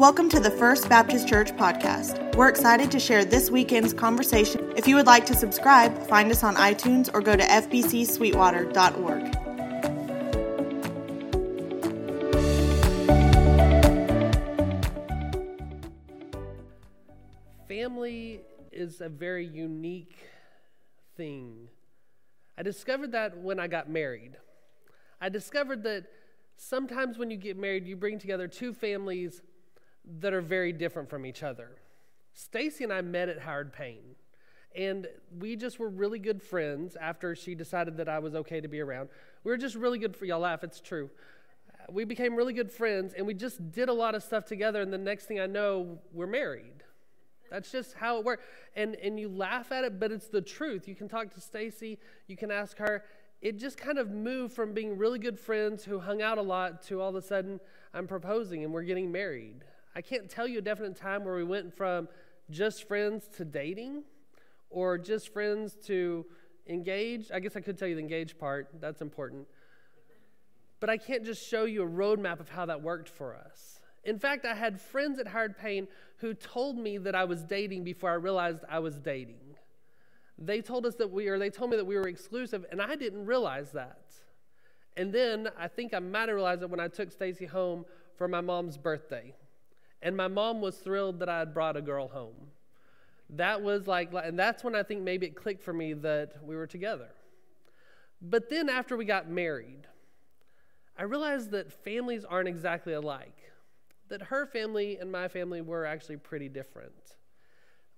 Welcome to the First Baptist Church podcast. We're excited to share this weekend's conversation. If you would like to subscribe, find us on iTunes or go to fbcsweetwater.org. Family is a very unique thing. I discovered that when I got married. I discovered that sometimes when you get married, you bring together two families that are very different from each other. Stacy and I met at Howard Payne, and we just were really good friends after she decided that I was okay to be around. We were just really good for y'all laugh, it's true. We became really good friends, and we just did a lot of stuff together, and the next thing I know, we're married. That's just how it works. And and you laugh at it, but it's the truth. You can talk to Stacy, you can ask her. It just kind of moved from being really good friends who hung out a lot to all of a sudden I'm proposing and we're getting married. I can't tell you a definite time where we went from just friends to dating or just friends to engaged. I guess I could tell you the engaged part, that's important. But I can't just show you a roadmap of how that worked for us. In fact, I had friends at Howard Payne who told me that I was dating before I realized I was dating. They told us that we, or they told me that we were exclusive, and I didn't realize that. And then I think I might have realized it when I took Stacy home for my mom's birthday. And my mom was thrilled that I had brought a girl home. That was like, and that's when I think maybe it clicked for me that we were together. But then after we got married, I realized that families aren't exactly alike, that her family and my family were actually pretty different.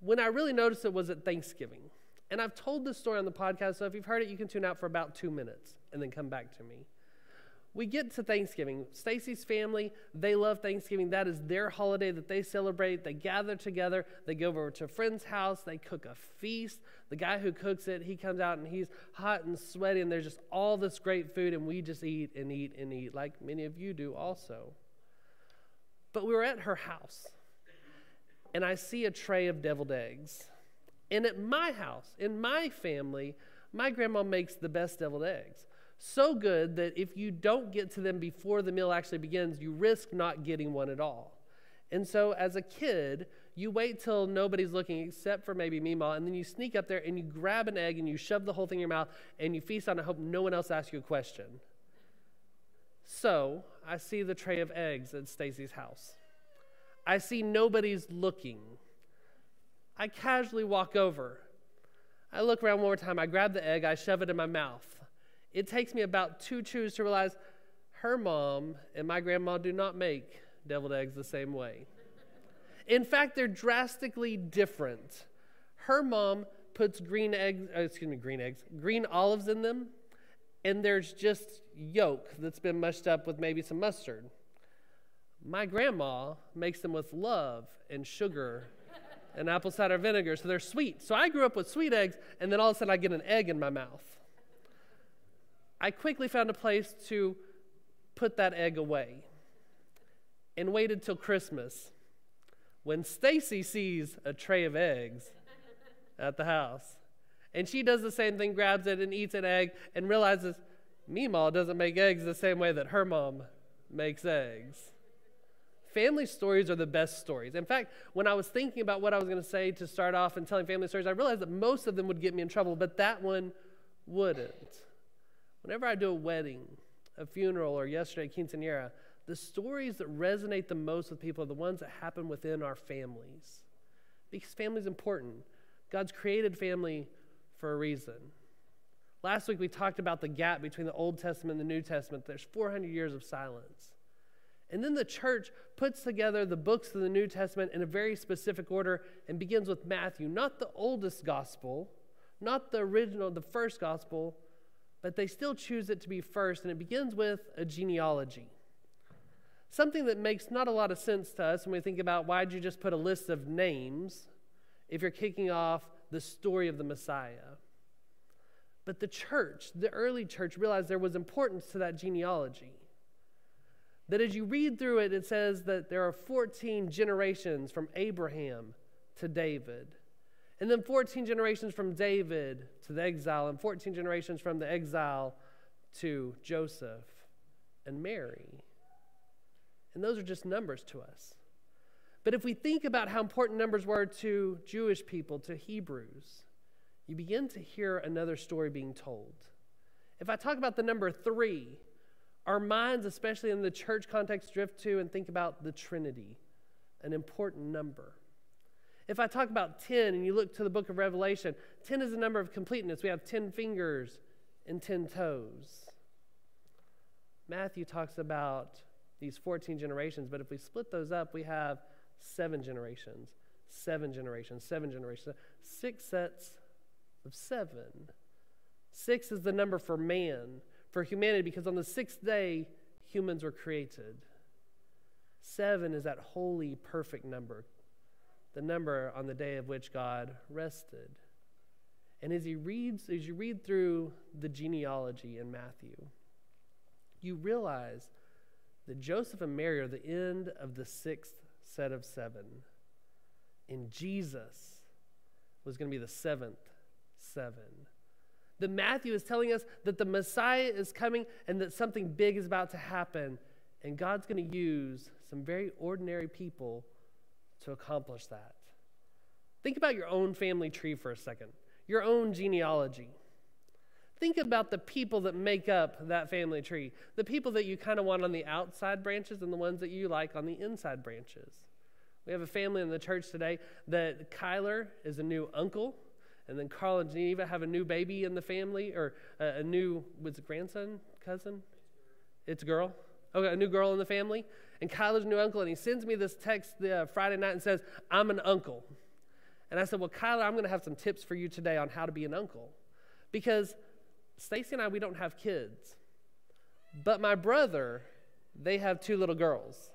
When I really noticed it was at Thanksgiving. And I've told this story on the podcast, so if you've heard it, you can tune out for about two minutes and then come back to me we get to Thanksgiving. Stacy's family, they love Thanksgiving. That is their holiday that they celebrate. They gather together. They go over to a friend's house. They cook a feast. The guy who cooks it, he comes out and he's hot and sweaty, and there's just all this great food, and we just eat and eat and eat, like many of you do also. But we were at her house, and I see a tray of deviled eggs. And at my house, in my family, my grandma makes the best deviled eggs so good that if you don't get to them before the meal actually begins, you risk not getting one at all. And so, as a kid, you wait till nobody's looking except for maybe Mima, and then you sneak up there and you grab an egg and you shove the whole thing in your mouth and you feast on it, hope no one else asks you a question. So, I see the tray of eggs at Stacy's house. I see nobody's looking. I casually walk over. I look around one more time. I grab the egg, I shove it in my mouth. It takes me about two chews to realize her mom and my grandma do not make deviled eggs the same way. In fact, they're drastically different. Her mom puts green eggs, uh, excuse me, green eggs, green olives in them, and there's just yolk that's been mushed up with maybe some mustard. My grandma makes them with love and sugar and apple cider vinegar, so they're sweet. So I grew up with sweet eggs, and then all of a sudden I get an egg in my mouth. I quickly found a place to put that egg away and waited till Christmas when Stacy sees a tray of eggs at the house. And she does the same thing, grabs it and eats an egg, and realizes Meemaw doesn't make eggs the same way that her mom makes eggs. Family stories are the best stories. In fact, when I was thinking about what I was going to say to start off and telling family stories, I realized that most of them would get me in trouble, but that one wouldn't. Whenever I do a wedding, a funeral, or yesterday, quinceanera, the stories that resonate the most with people are the ones that happen within our families. Because family is important. God's created family for a reason. Last week we talked about the gap between the Old Testament and the New Testament. There's 400 years of silence. And then the church puts together the books of the New Testament in a very specific order and begins with Matthew, not the oldest gospel, not the original, the first gospel, but they still choose it to be first, and it begins with a genealogy. Something that makes not a lot of sense to us when we think about why'd you just put a list of names if you're kicking off the story of the Messiah. But the church, the early church, realized there was importance to that genealogy. That as you read through it, it says that there are 14 generations from Abraham to David. And then 14 generations from David to the exile, and 14 generations from the exile to Joseph and Mary. And those are just numbers to us. But if we think about how important numbers were to Jewish people, to Hebrews, you begin to hear another story being told. If I talk about the number three, our minds, especially in the church context, drift to and think about the Trinity, an important number. If I talk about 10 and you look to the book of Revelation, 10 is a number of completeness. We have 10 fingers and 10 toes. Matthew talks about these 14 generations, but if we split those up, we have seven generations, seven generations, seven generations, six sets of seven. Six is the number for man, for humanity, because on the sixth day, humans were created. Seven is that holy, perfect number, the number on the day of which God rested. And as he reads, as you read through the genealogy in Matthew, you realize that Joseph and Mary are the end of the sixth set of seven. And Jesus was going to be the seventh seven. That Matthew is telling us that the Messiah is coming and that something big is about to happen. And God's going to use some very ordinary people to accomplish that. Think about your own family tree for a second, your own genealogy. Think about the people that make up that family tree, the people that you kind of want on the outside branches and the ones that you like on the inside branches. We have a family in the church today that Kyler is a new uncle, and then Carl and Geneva have a new baby in the family, or a, a new, was it grandson, cousin? It's a girl. Okay, a new girl in the family. And Kyler's new uncle, and he sends me this text the, uh, Friday night and says, I'm an uncle. And I said, Well, Kyler, I'm going to have some tips for you today on how to be an uncle. Because Stacy and I, we don't have kids. But my brother, they have two little girls,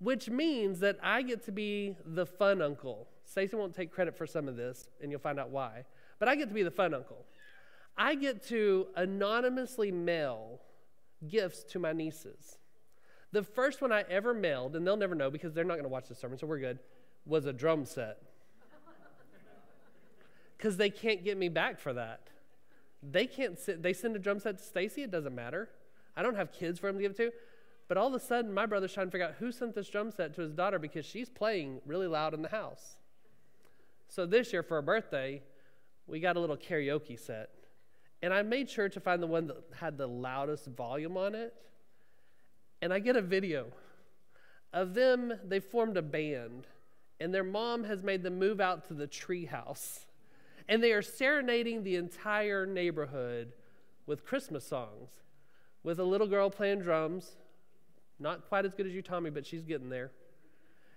which means that I get to be the fun uncle. Stacy won't take credit for some of this, and you'll find out why. But I get to be the fun uncle. I get to anonymously mail gifts to my nieces. The first one I ever mailed, and they'll never know because they're not going to watch the sermon, so we're good, was a drum set. Because they can't get me back for that. They can't sit, they send a drum set to Stacy, it doesn't matter. I don't have kids for him to give it to. But all of a sudden, my brother's trying to figure out who sent this drum set to his daughter because she's playing really loud in the house. So this year, for her birthday, we got a little karaoke set. And I made sure to find the one that had the loudest volume on it. And I get a video of them, they formed a band, and their mom has made them move out to the tree house and they are serenading the entire neighborhood with Christmas songs, with a little girl playing drums, not quite as good as you, Tommy, but she's getting there,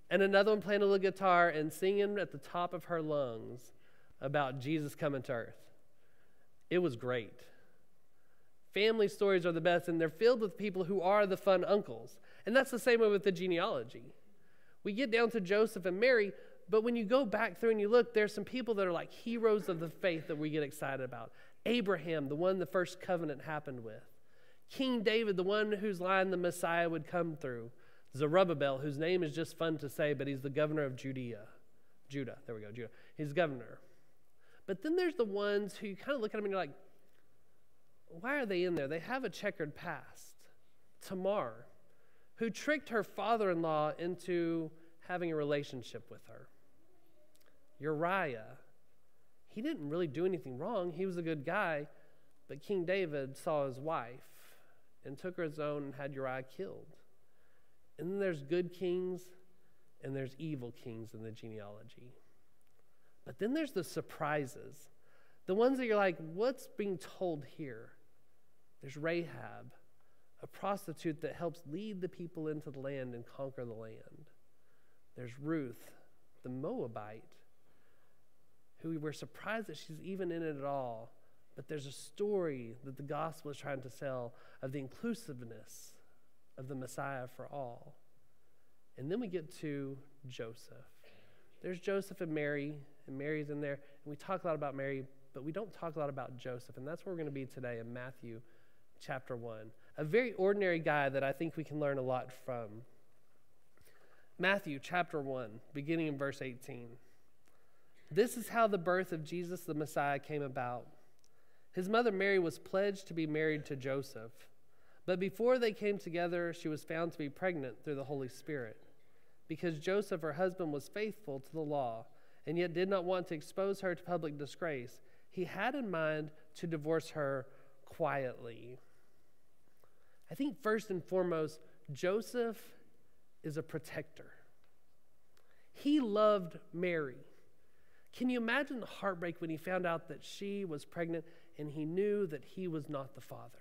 and another one playing a little guitar and singing at the top of her lungs about Jesus coming to earth. It was great. Family stories are the best, and they're filled with people who are the fun uncles. And that's the same way with the genealogy. We get down to Joseph and Mary, but when you go back through and you look, there's some people that are like heroes of the faith that we get excited about. Abraham, the one the first covenant happened with. King David, the one whose line the Messiah would come through. Zerubbabel, whose name is just fun to say, but he's the governor of Judea. Judah, there we go, Judah. He's governor. But then there's the ones who you kind of look at them and you're like, why are they in there? They have a checkered past. Tamar, who tricked her father in law into having a relationship with her. Uriah, he didn't really do anything wrong. He was a good guy, but King David saw his wife and took her as own and had Uriah killed. And then there's good kings and there's evil kings in the genealogy. But then there's the surprises, the ones that you're like, what's being told here? There's Rahab, a prostitute that helps lead the people into the land and conquer the land. There's Ruth, the Moabite, who we were surprised that she's even in it at all. But there's a story that the gospel is trying to sell of the inclusiveness of the Messiah for all. And then we get to Joseph. There's Joseph and Mary, and Mary's in there. And we talk a lot about Mary, but we don't talk a lot about Joseph. And that's where we're going to be today in Matthew chapter 1. A very ordinary guy that I think we can learn a lot from. Matthew chapter 1, beginning in verse 18. This is how the birth of Jesus the Messiah came about. His mother Mary was pledged to be married to Joseph, but before they came together, she was found to be pregnant through the Holy Spirit. because Joseph, her husband, was faithful to the law and yet did not want to expose her to public disgrace, he had in mind to divorce her quietly. I think first and foremost, Joseph is a protector. He loved Mary. Can you imagine the heartbreak when he found out that she was pregnant and he knew that he was not the father?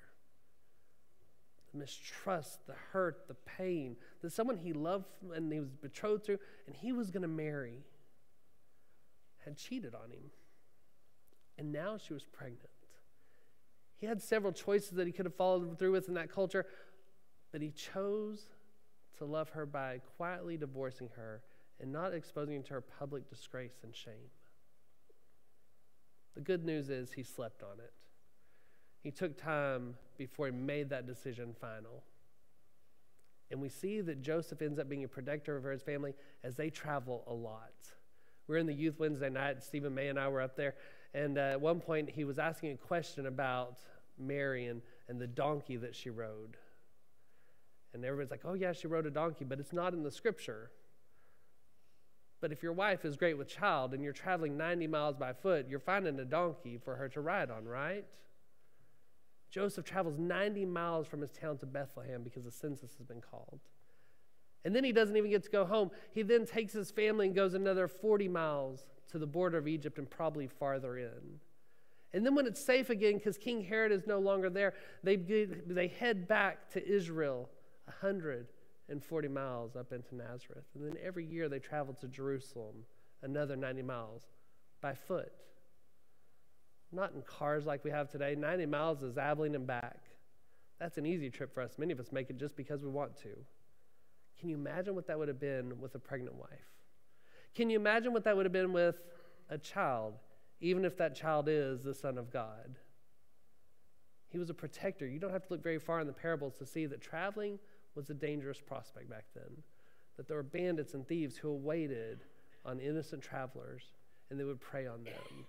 The mistrust, the hurt, the pain that someone he loved and he was betrothed to and he was going to marry had cheated on him. And now she was pregnant. He had several choices that he could have followed through with in that culture, but he chose to love her by quietly divorcing her and not exposing her to her public disgrace and shame. The good news is he slept on it. He took time before he made that decision final. And we see that Joseph ends up being a protector of his family as they travel a lot. We are in the youth Wednesday night. Stephen May and I were up there. And uh, at one point, he was asking a question about Mary and, and the donkey that she rode. And everybody's like, oh, yeah, she rode a donkey, but it's not in the scripture. But if your wife is great with child and you're traveling 90 miles by foot, you're finding a donkey for her to ride on, right? Joseph travels 90 miles from his town to Bethlehem because the census has been called. And then he doesn't even get to go home. He then takes his family and goes another 40 miles to the border of Egypt and probably farther in. And then when it's safe again, because King Herod is no longer there, they, they head back to Israel 140 miles up into Nazareth. And then every year they travel to Jerusalem another 90 miles by foot. Not in cars like we have today. 90 miles is Abilene and back. That's an easy trip for us. Many of us make it just because we want to. Can you imagine what that would have been with a pregnant wife? Can you imagine what that would have been with a child, even if that child is the Son of God? He was a protector. You don't have to look very far in the parables to see that traveling was a dangerous prospect back then. That there were bandits and thieves who awaited on innocent travelers and they would prey on them.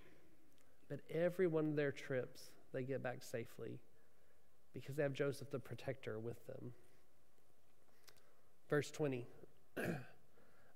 But every one of their trips, they get back safely because they have Joseph the protector with them. Verse 20.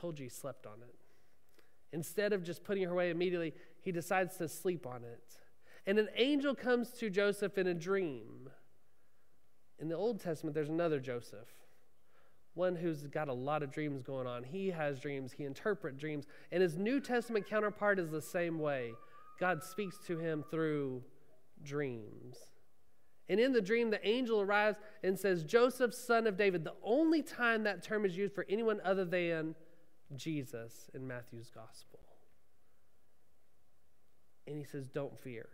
Told you he slept on it. Instead of just putting her away immediately, he decides to sleep on it. And an angel comes to Joseph in a dream. In the Old Testament, there's another Joseph, one who's got a lot of dreams going on. He has dreams, he interprets dreams. And his New Testament counterpart is the same way. God speaks to him through dreams. And in the dream, the angel arrives and says, Joseph, son of David. The only time that term is used for anyone other than Jesus in Matthew's gospel. And he says, Don't fear.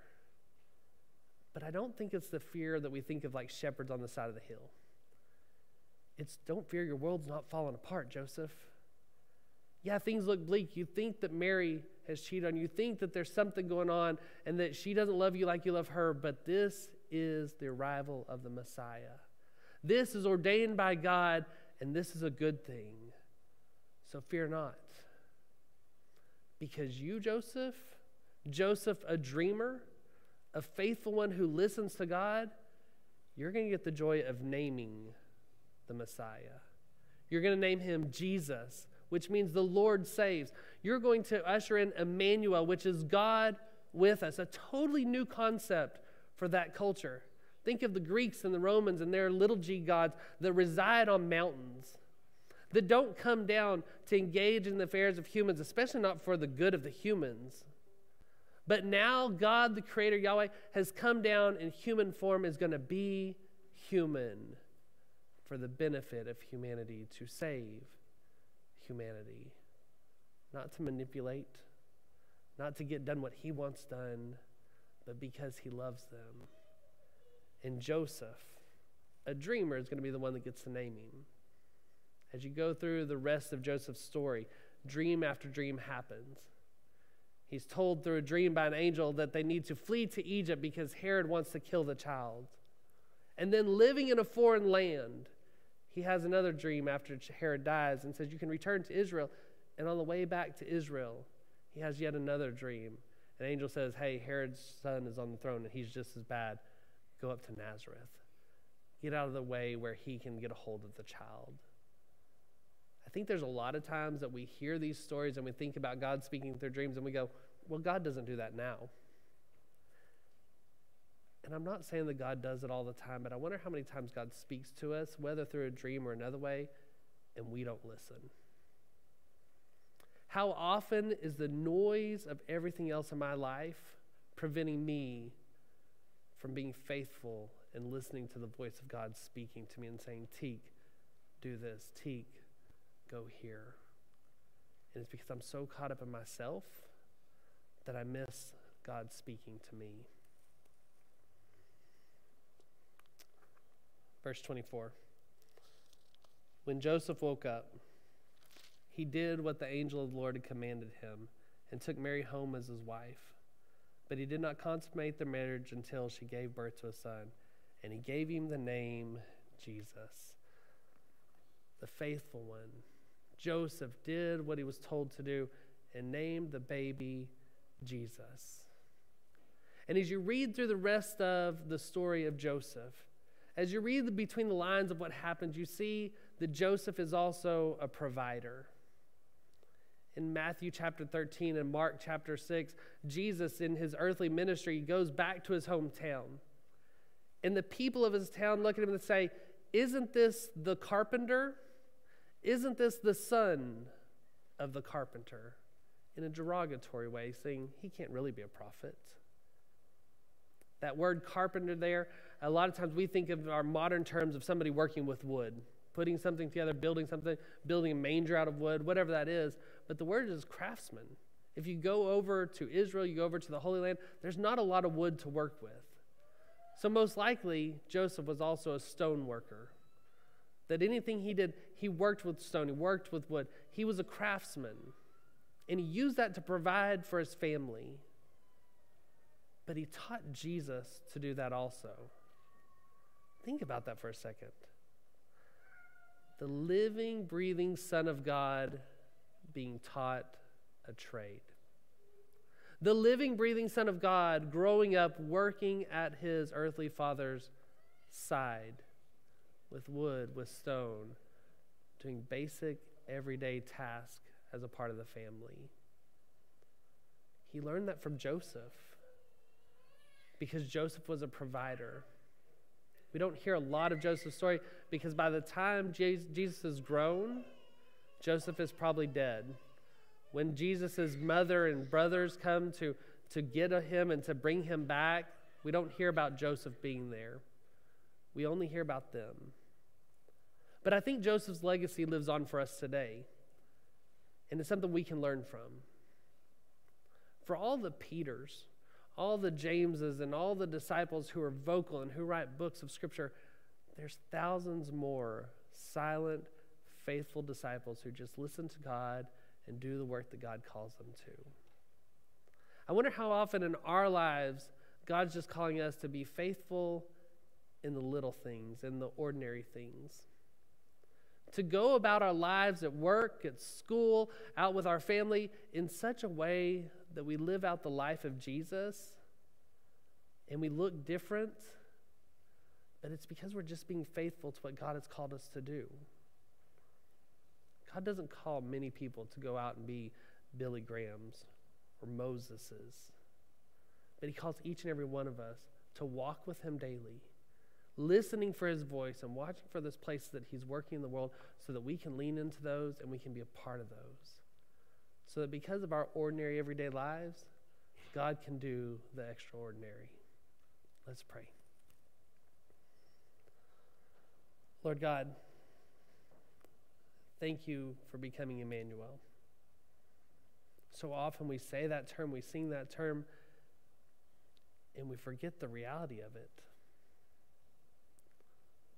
But I don't think it's the fear that we think of like shepherds on the side of the hill. It's don't fear, your world's not falling apart, Joseph. Yeah, things look bleak. You think that Mary has cheated on you. You think that there's something going on and that she doesn't love you like you love her, but this is the arrival of the Messiah. This is ordained by God, and this is a good thing. So fear not. Because you, Joseph, Joseph, a dreamer, a faithful one who listens to God, you're going to get the joy of naming the Messiah. You're going to name him Jesus, which means the Lord saves. You're going to usher in Emmanuel, which is God with us, a totally new concept for that culture. Think of the Greeks and the Romans and their little g gods that reside on mountains, that don't come down to engage in the affairs of humans, especially not for the good of the humans, but now God, the Creator, Yahweh, has come down in human form, is going to be human for the benefit of humanity, to save humanity, not to manipulate, not to get done what He wants done, but because He loves them. And Joseph, a dreamer, is going to be the one that gets the naming. As you go through the rest of Joseph's story, dream after dream happens. He's told through a dream by an angel that they need to flee to Egypt because Herod wants to kill the child. And then living in a foreign land, he has another dream after Herod dies and says, You can return to Israel. And on the way back to Israel, he has yet another dream. An angel says, Hey, Herod's son is on the throne and he's just as bad. Go up to Nazareth. Get out of the way where he can get a hold of the child. I think there's a lot of times that we hear these stories and we think about God speaking through dreams and we go, well, God doesn't do that now. And I'm not saying that God does it all the time, but I wonder how many times God speaks to us, whether through a dream or another way, and we don't listen. How often is the noise of everything else in my life preventing me from being faithful and listening to the voice of God speaking to me and saying, Teek, do this. Teek, go here. And it's because I'm so caught up in myself that I miss God speaking to me. Verse 24. When Joseph woke up, he did what the angel of the Lord had commanded him and took Mary home as his wife. But he did not consummate their marriage until she gave birth to a son, and he gave him the name Jesus, the faithful one. Joseph did what he was told to do and named the baby Jesus. And as you read through the rest of the story of Joseph, as you read between the lines of what happens, you see that Joseph is also a provider. In Matthew chapter 13 and Mark chapter 6, Jesus, in his earthly ministry, goes back to his hometown. And the people of his town look at him and say, Isn't this the carpenter? Isn't this the son of the carpenter? In a derogatory way, saying he can't really be a prophet. That word carpenter there, a lot of times we think of our modern terms of somebody working with wood, putting something together, building something, building a manger out of wood, whatever that is. But the word is craftsman. If you go over to Israel, you go over to the Holy Land, there's not a lot of wood to work with. So, most likely, Joseph was also a stone worker. That anything he did, he worked with stone, he worked with wood. He was a craftsman. And he used that to provide for his family. But he taught Jesus to do that also. Think about that for a second. The living, breathing Son of God being taught a trade. The living, breathing Son of God growing up working at his earthly father's side with wood, with stone, doing basic everyday tasks as a part of the family. He learned that from Joseph because Joseph was a provider. We don't hear a lot of Joseph's story because by the time Jesus is grown, Joseph is probably dead. When Jesus' mother and brothers come to, to get him and to bring him back, we don't hear about Joseph being there. We only hear about them. But I think Joseph's legacy lives on for us today. And it's something we can learn from. For all the Peters, all the Jameses, and all the disciples who are vocal and who write books of Scripture, there's thousands more silent, faithful disciples who just listen to God and do the work that God calls them to. I wonder how often in our lives God's just calling us to be faithful in the little things, in the ordinary things. To go about our lives at work, at school, out with our family in such a way that we live out the life of Jesus and we look different, but it's because we're just being faithful to what God has called us to do. God doesn't call many people to go out and be Billy Grahams or Moseses, but He calls each and every one of us to walk with Him daily, listening for His voice and watching for those places that He's working in the world so that we can lean into those and we can be a part of those. So that because of our ordinary everyday lives, God can do the extraordinary. Let's pray. Lord God, Thank you for becoming Emmanuel. So often we say that term, we sing that term, and we forget the reality of it.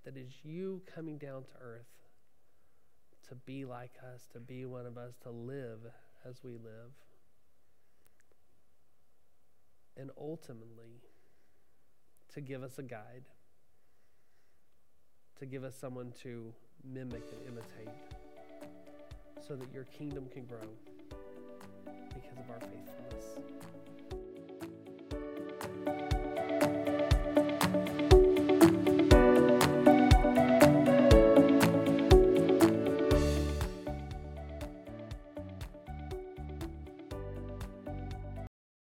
That is you coming down to earth to be like us, to be one of us, to live as we live. And ultimately, to give us a guide, to give us someone to mimic and imitate, so that your kingdom can grow because of our faithfulness.